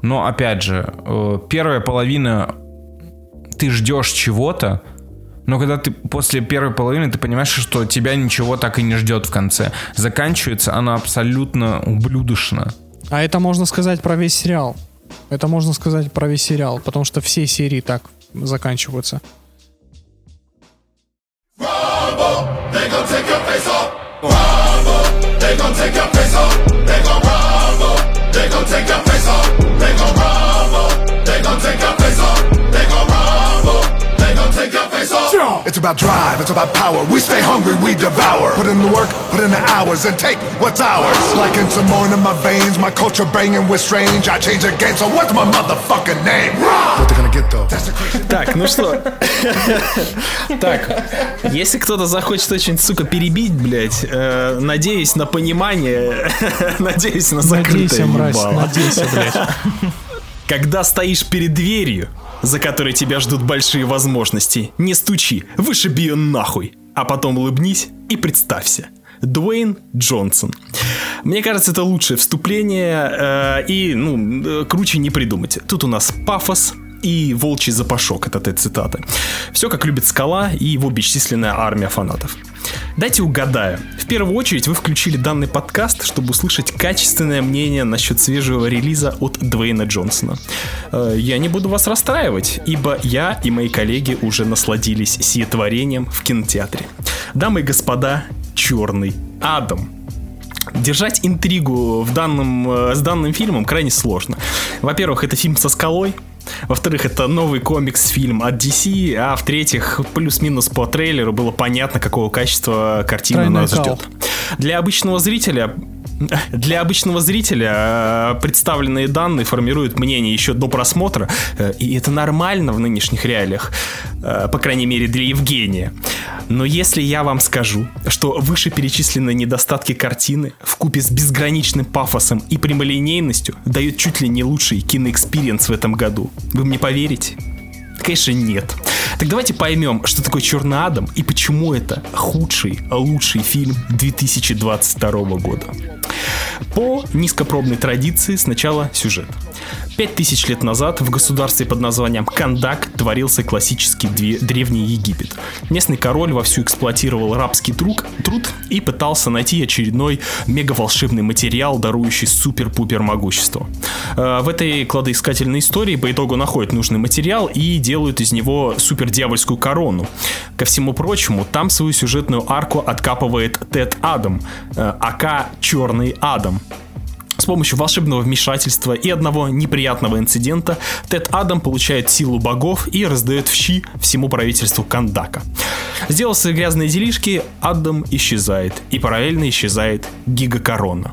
Но опять же, э, первая половина ты ждешь чего-то, но когда ты после первой половины ты понимаешь, что тебя ничего так и не ждет в конце. Заканчивается она абсолютно ублюдочно. А это можно сказать про весь сериал. Это можно сказать про весь сериал, потому что все серии так заканчиваются. Rumble, they gon' take your face off. Rumble. About drive, it's about power. We stay hungry, we devour. Put in the work, put in the hours, and take what's ours. Like in Simone in my veins, my culture banging with strange. I change the game, so what's my motherfucking name? What they gonna get though? Так, ну что? Так, если кто-то захочет очень, сука, перебить, блядь, э, надеюсь на понимание, надеюсь на закрытое Надейся, мразь, надейся, блядь. Когда стоишь перед дверью, за которой тебя ждут большие возможности, не стучи, вышиби ее нахуй, а потом улыбнись и представься. Дуэйн Джонсон. Мне кажется, это лучшее вступление, э, и, ну, э, круче не придумать. Тут у нас пафос, и волчий запашок, это та цитата. Все как любит Скала и его бесчисленная армия фанатов. Дайте угадаю. В первую очередь вы включили данный подкаст, чтобы услышать качественное мнение насчет свежего релиза от Дуэйна Джонсона. Э, Я не буду вас расстраивать, ибо я и мои коллеги уже насладились сиетворением в кинотеатре. Дамы и господа, черный Адам. Держать интригу в данном, э, с данным фильмом крайне сложно. Во-первых, это фильм со скалой. Во-вторых, это новый комикс-фильм от DC. А в-третьих, плюс-минус по трейлеру было понятно, какого качества картина Тройной нас ждет. Для обычного зрителя для обычного зрителя э, представленные данные формируют мнение еще до просмотра, э, и это нормально в нынешних реалиях, э, по крайней мере для Евгения. Но если я вам скажу, что вышеперечисленные недостатки картины в купе с безграничным пафосом и прямолинейностью дают чуть ли не лучший кино experience в этом году, вы мне поверите? Конечно, нет. Так давайте поймем, что такое Черный Адам и почему это худший, лучший фильм 2022 года. По низкопробной традиции сначала сюжет. Пять тысяч лет назад в государстве под названием Кандак творился классический древний Египет. Местный король вовсю эксплуатировал рабский труд, труд и пытался найти очередной мегаволшебный материал, дарующий супер-пупер могущество. Э, В этой кладоискательной истории по итогу находят нужный материал и делают из него супердьявольскую корону. Ко всему прочему, там свою сюжетную арку откапывает Тед Адам, э, ака Черный Адам. С помощью волшебного вмешательства и одного неприятного инцидента Тед Адам получает силу богов и раздает в щи всему правительству Кандака. Сделав свои грязные делишки, Адам исчезает, и параллельно исчезает Гигакорона.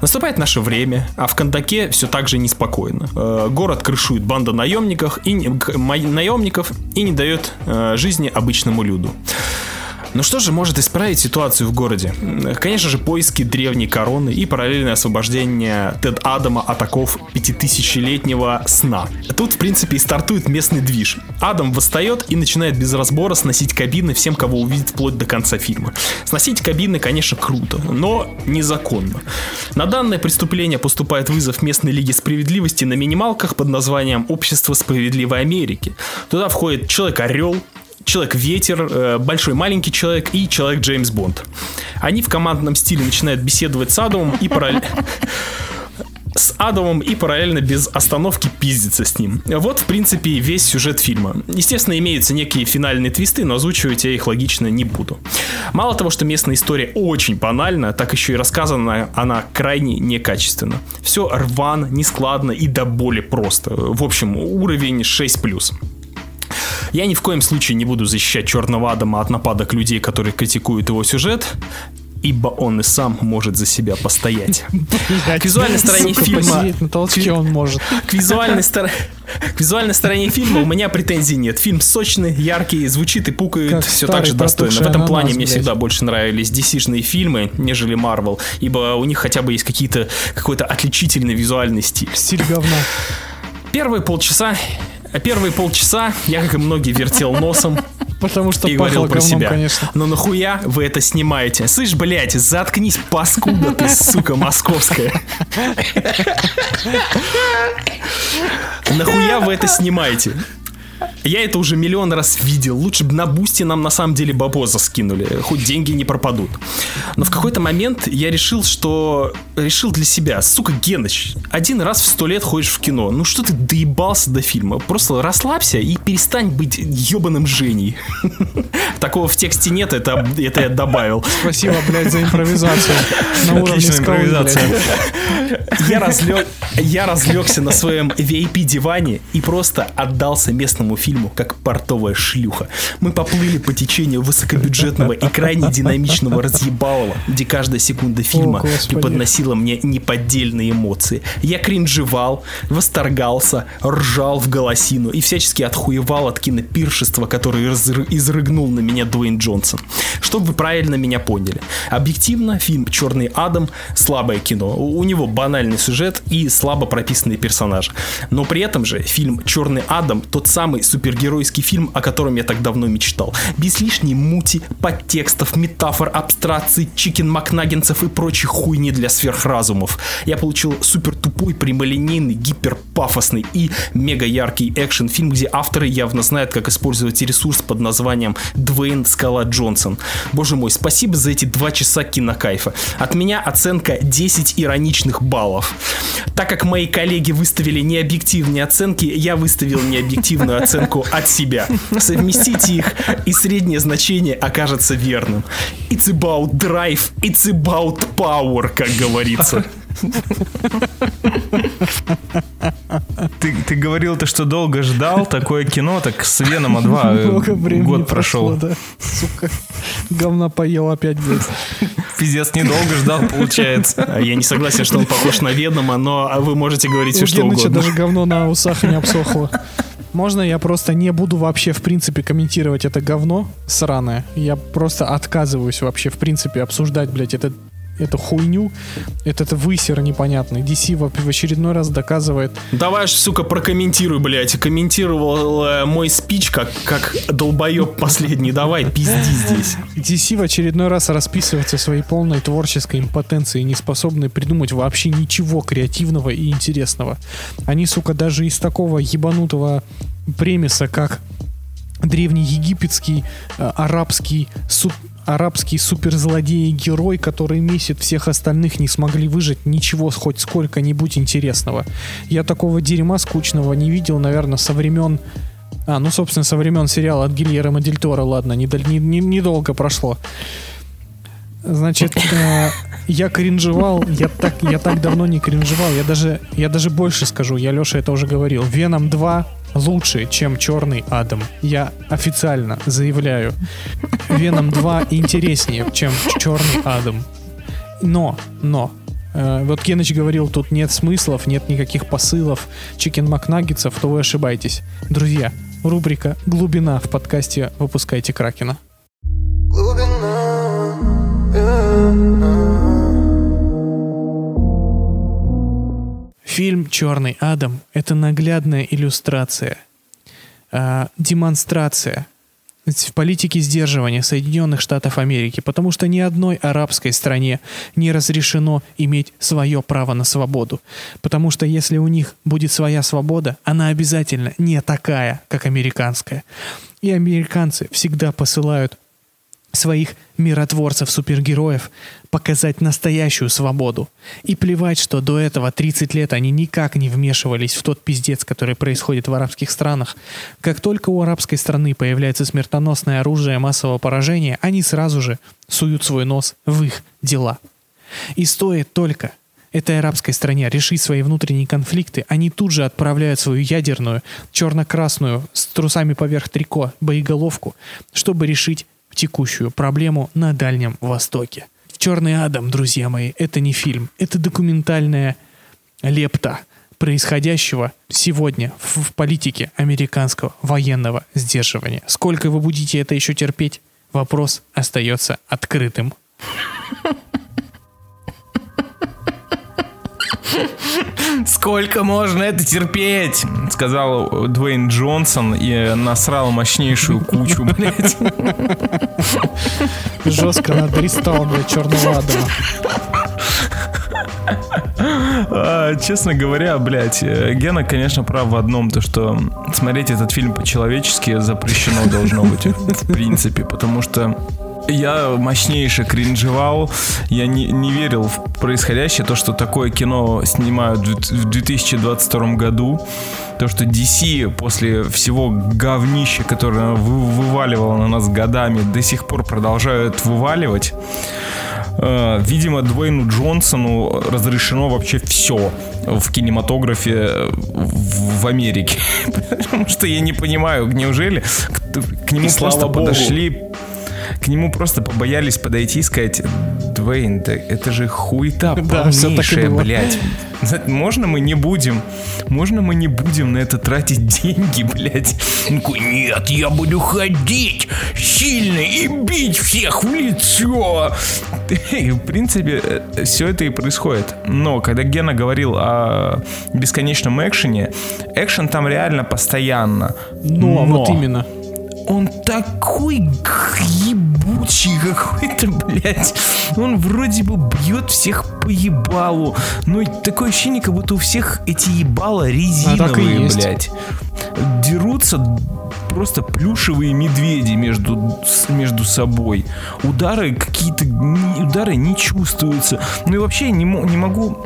Наступает наше время, а в Кандаке все так же неспокойно. Э, Город крышует банда наемников и, наемников и не дает э, жизни обычному люду. Ну что же может исправить ситуацию в городе? Конечно же, поиски древней короны и параллельное освобождение Тед Адама от оков пятитысячелетнего сна. Тут, в принципе, и стартует местный движ. Адам восстает и начинает без разбора сносить кабины всем, кого увидит вплоть до конца фильма. Сносить кабины, конечно, круто, но незаконно. На данное преступление поступает вызов местной лиги справедливости на минималках под названием «Общество справедливой Америки». Туда входит Человек-орел, Человек-ветер, э, Большой маленький человек и Человек Джеймс Бонд. Они в командном стиле начинают беседовать с Адамом и параллельно с Адамом и параллельно без остановки пиздиться с ним. Вот, в принципе, весь сюжет фильма. Естественно, имеются некие финальные твисты, но озвучивать я их логично не буду. Мало того, что местная история очень банальна, так еще и рассказана она крайне некачественно. Все рвано, нескладно и до боли просто. В общем, уровень 6+. Я ни в коем случае не буду защищать Черного Адама от нападок людей, которые критикуют его сюжет, ибо он и сам может за себя постоять. К визуальной стороне фильма... на толчке он может. К визуальной, стор- к визуальной стороне фильма у меня претензий нет. Фильм сочный, яркий, звучит и пукает Как все так же достойно. В этом плане мне блядь. всегда больше нравились DC-шные фильмы, нежели Marvel, ибо у них хотя бы есть какие-то какой-то отличительный визуальный стиль. Стиль говна. Первые полчаса Первые полчаса я, как и многие, вертел носом Потому что и говорил про говном, себя. конечно. Но нахуя вы это снимаете? Слышь, блядь, заткнись, паскуда ты, сука, московская. Нахуя вы это снимаете? Я это уже миллион раз видел. Лучше бы на бусте нам на самом деле бабоза скинули. Хоть деньги не пропадут. Но в какой-то момент я решил, что... Решил для себя. Сука, Геныч, один раз в сто лет ходишь в кино. Ну что ты доебался до фильма? Просто расслабься и перестань быть ебаным Женей. Такого в тексте нет, это, это я добавил. Спасибо, блядь, за импровизацию. На уровне импровизация. Я, разлег, я разлегся на своем VIP-диване и просто отдался местному фильму, как портовая шлюха. Мы поплыли по течению высокобюджетного и крайне динамичного разъебалова, где каждая секунда фильма О, Господи. преподносила мне неподдельные эмоции. Я кринжевал, восторгался, ржал в голосину и всячески отхуевал от кинопиршества, которое изры- изрыгнул на меня Дуэйн Джонсон. Чтобы вы правильно меня поняли. Объективно, фильм «Черный Адам» слабое кино. У него банальный сюжет и слабо прописанные персонажи. Но при этом же фильм «Черный Адам» тот самый супергеройский фильм, о котором я так давно мечтал. Без лишней мути, подтекстов, метафор, абстракций, чикен макнаггинсов и прочей хуйни для сверхразумов. Я получил супер тупой, прямолинейный, гиперпафосный и мега яркий экшен фильм, где авторы явно знают, как использовать ресурс под названием Двейн Скала Джонсон. Боже мой, спасибо за эти два часа кинокайфа. От меня оценка 10 ироничных баллов. Так как мои коллеги выставили необъективные оценки, я выставил необъективную оценку от себя. Совместите их, и среднее значение окажется верным. It's about drive, it's about power, как говорится. Ты, ты говорил, ты что долго ждал такое кино, так с Венома 2 э, Много времени год прошло, прошел. да. Сука. Говна поел опять, блядь. Пиздец, недолго ждал, получается. А Я не согласен, что он похож на Венома, но вы можете говорить все что угодно. даже говно на усах не обсохло. Можно я просто не буду вообще, в принципе, комментировать это говно сраное? Я просто отказываюсь вообще, в принципе, обсуждать, блядь, это, эту хуйню, этот высер непонятный. DC в очередной раз доказывает, Давай, сука, прокомментируй, блядь. Комментировал э, мой спич как, как долбоеб последний. Давай, пизди здесь. DC в очередной раз расписывается своей полной творческой импотенцией, не способной придумать вообще ничего креативного и интересного. Они, сука, даже из такого ебанутого премиса, как древнеегипетский, э, арабский, су- арабский суперзлодей и герой, который месяц всех остальных не смогли выжить ничего хоть сколько-нибудь интересного. Я такого дерьма скучного не видел, наверное, со времен а, ну, собственно, со времен сериала от Гильермо Дель Торо, ладно, недолго не, не- недолго прошло. Значит, э, я кринжевал, я так, я так давно не кринжевал, я даже, я даже больше скажу, я Леша это уже говорил. Веном 2 лучше, чем Черный Адам. Я официально заявляю. Веном 2 интереснее, чем Черный Адам. Но, но, э, вот Кеныч говорил, тут нет смыслов, нет никаких посылов, чикен макнаггетсов, то вы ошибаетесь. Друзья, рубрика «Глубина» в подкасте «Выпускайте Кракена». Фильм «Черный Адам» — это наглядная иллюстрация, а, демонстрация в политике сдерживания Соединенных Штатов Америки, потому что ни одной арабской стране не разрешено иметь свое право на свободу. Потому что если у них будет своя свобода, она обязательно не такая, как американская. И американцы всегда посылают своих миротворцев-супергероев показать настоящую свободу. И плевать, что до этого 30 лет они никак не вмешивались в тот пиздец, который происходит в арабских странах. Как только у арабской страны появляется смертоносное оружие массового поражения, они сразу же суют свой нос в их дела. И стоит только этой арабской стране решить свои внутренние конфликты, они тут же отправляют свою ядерную, черно-красную, с трусами поверх трико, боеголовку, чтобы решить текущую проблему на Дальнем Востоке. «Черный Адам», друзья мои, это не фильм, это документальная лепта происходящего сегодня в, политике американского военного сдерживания. Сколько вы будете это еще терпеть? Вопрос остается открытым. Сколько можно это терпеть? Сказал Дуэйн Джонсон и насрал мощнейшую кучу, блядь. Жестко надристал, блядь, черного Адама. Честно говоря, блядь, э, Гена, конечно, прав в одном, то что смотреть этот фильм по-человечески запрещено должно быть, в принципе, потому что я мощнейше кринжевал, я не, не верил в происходящее, то, что такое кино снимают в в 2022 году, то, что DC после всего говнища, которое вы- вываливало на нас годами, до сих пор продолжают вываливать. Э, Видимо, Дуэйну Джонсону разрешено вообще все в кинематографе э, в, Америке. Потому что я не понимаю, неужели к, к нему слава просто подошли к нему просто побоялись подойти и сказать, Дуэйн, да это же хуета Да, полнейшая, блядь. Можно мы не будем, можно мы не будем на это тратить деньги, блядь? Он такой, нет, я буду ходить сильно и бить всех в лицо. И, в принципе, все это и происходит. Но когда Гена говорил о бесконечном экшене, экшен там реально постоянно. Ну, а вот именно. Он такой ебучий какой-то, блядь. Он вроде бы бьет всех по ебалу. Но такое ощущение, как будто у всех эти ебала резиновые, А блядь. Дерутся просто плюшевые медведи между, между собой. Удары какие-то... Удары не чувствуются. Ну и вообще не, не могу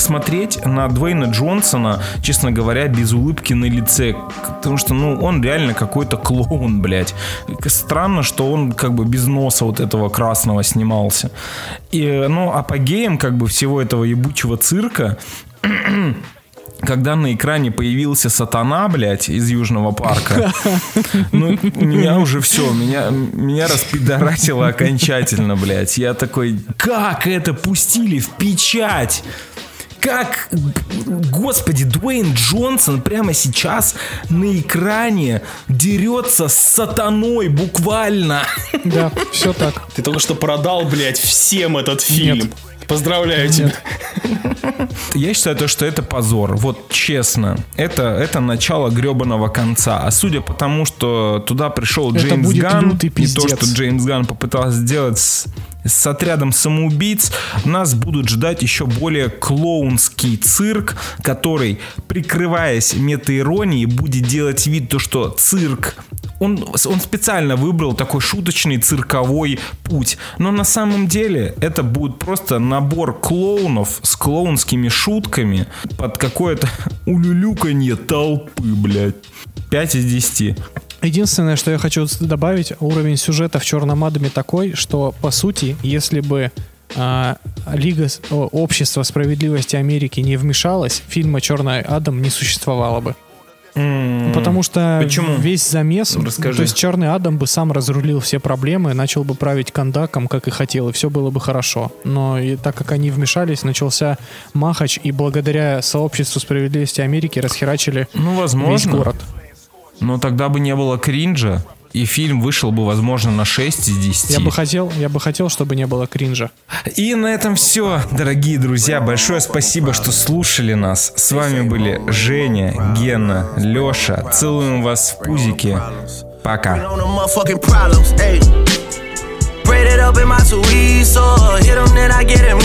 смотреть на Дуэйна Джонсона, честно говоря, без улыбки на лице. Потому что, ну, он реально какой-то клоун, блядь. Странно, что он как бы без носа вот этого красного снимался. И, ну, апогеем как бы всего этого ебучего цирка когда на экране появился сатана, блядь, из Южного парка, ну, меня уже все, меня, меня распидорасило окончательно, блядь. Я такой, как это пустили в печать? Как, господи, Дуэйн Джонсон прямо сейчас на экране дерется с сатаной буквально. Да, все так. Ты только что продал, блядь, всем этот фильм. Нет. Поздравляю тебя. Я считаю, то, что это позор. Вот честно. Это, это начало гребаного конца. А судя по тому, что туда пришел Это Джеймс лютый и то, что Джеймс Ганн попытался сделать с, с отрядом самоубийц, нас будут ждать еще более клоунский цирк, который, прикрываясь метаиронией, будет делать вид, то, что цирк он, он специально выбрал такой шуточный цирковой путь. Но на самом деле это будет просто набор клоунов с клоунскими шутками под какое-то улюлюканье толпы, блядь. 5 из 10. Единственное, что я хочу добавить, уровень сюжета в Черном Адаме такой, что, по сути, если бы а, Лига Общества Справедливости Америки не вмешалась, фильма Черный Адам не существовало бы. Потому что Почему? весь замес, Расскажи. то есть Черный Адам бы сам разрулил все проблемы, начал бы править кондаком, как и хотел, и все было бы хорошо. Но и так как они вмешались, начался махач, и благодаря сообществу справедливости Америки расхерачили Ну, весь возможно. город. Но тогда бы не было кринжа, и фильм вышел бы, возможно, на 6 из 10. Я бы хотел, я бы хотел, чтобы не было кринжа. И на этом все, дорогие друзья. Большое спасибо, что слушали нас. С вами были Женя, Гена, Леша. Целуем вас в пузики. Пока. Braid it up in my Suizo. Hit them, then I get amnesia.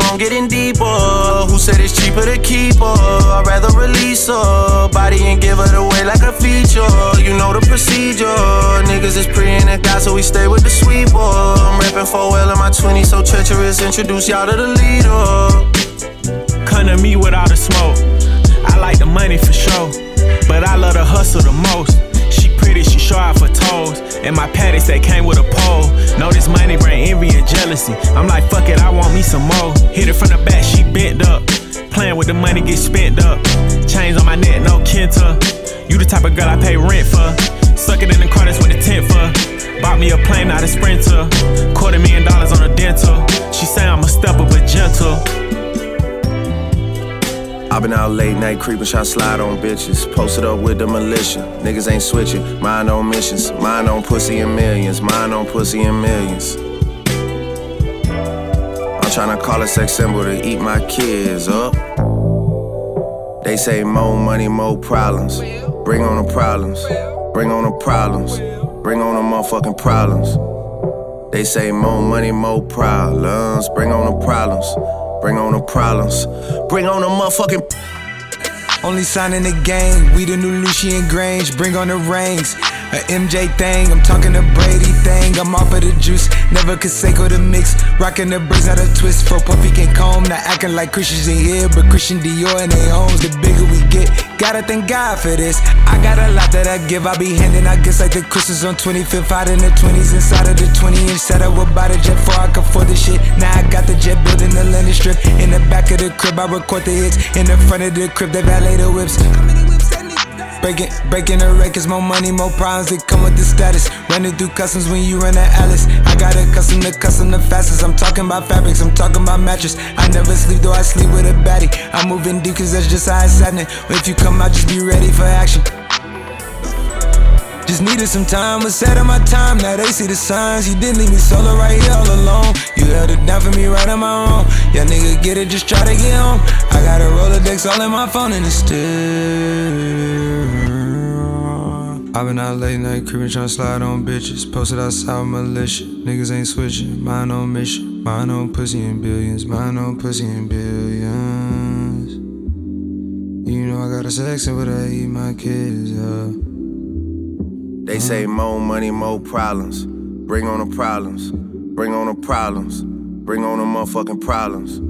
Keep on getting deeper? Who said it's cheaper to keep her? I'd rather release her body and give it away like a feature. You know the procedure. Niggas is in the guy, so we stay with the sweeper. I'm rapping for well in my 20s, so treacherous. Introduce y'all to the leader. Come to me without a smoke. I like the money for sure, but I love the hustle the most. Pretty, she show off her toes. And my panties that came with a pole. Know this money bring envy and jealousy. I'm like, fuck it, I want me some more. Hit it from the back, she bent up. Playing with the money, get spent up. Chains on my neck, no Kenta. You the type of girl I pay rent for. Suck it in the car, that's what the tent for. Bought me a plane, not a sprinter. Quarter million dollars on a dental. She say I'm a stepper, but gentle. I've been out late night creeping, shot slide on bitches. Posted up with the militia. Niggas ain't switching. Mind on missions. Mind on pussy and millions. Mind on pussy and millions. I'm tryna call a sex symbol to eat my kids up. They say more money, more problems. Bring on the problems. Bring on the problems. Bring on the motherfucking problems. They say more money, more problems. Bring on the problems. Bring on the problems. Bring on the motherfucking. Only sign in the game, we the new Lucian Grange, bring on the rings. A MJ thing, I'm talking to Brady thing. I'm off of the juice, never Conseco the mix. Rocking the braids out of twist for Puffy can comb. Not acting like Christians in here, but Christian Dior and they homes. The bigger we get, gotta thank God for this. I got a lot that I give, I be handing. I guess like the Christmas on 25th, out in the 20s, inside of the 20 inch setup. Would buy the jet for I can afford the shit. Now I got the jet building the landing strip. In the back of the crib, I record the hits. In the front of the crib, they valet the whips. Breaking, breaking the records, more money, more problems that come with the status. Running through customs when you run the Alice. I got a custom to custom the fastest. I'm talking about fabrics, I'm talking about mattress. I never sleep, though I sleep with a baddie. I'm moving deep, cause that's just how it's happening. If you come out, just be ready for action. Just needed some time, was set on my time. Now they see the signs. You didn't leave me solo right here all alone. You held it down for me right on my own. Yeah, nigga, get it, just try to get home. I got a Rolodex all in my phone and it's still. I've been out late night, creeping, trying to slide on bitches. Posted outside with militia. Niggas ain't switching. Mine on mission. Mine on pussy in billions. Mine on pussy in billions. You know I got a section, but I eat my kids up. They say more money, more problems. Bring on the problems. Bring on the problems. Bring on the motherfucking problems.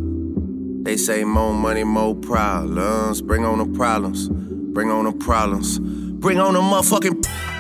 They say more money, more problems. Bring on the problems. Bring on the problems. Bring on the motherfucking.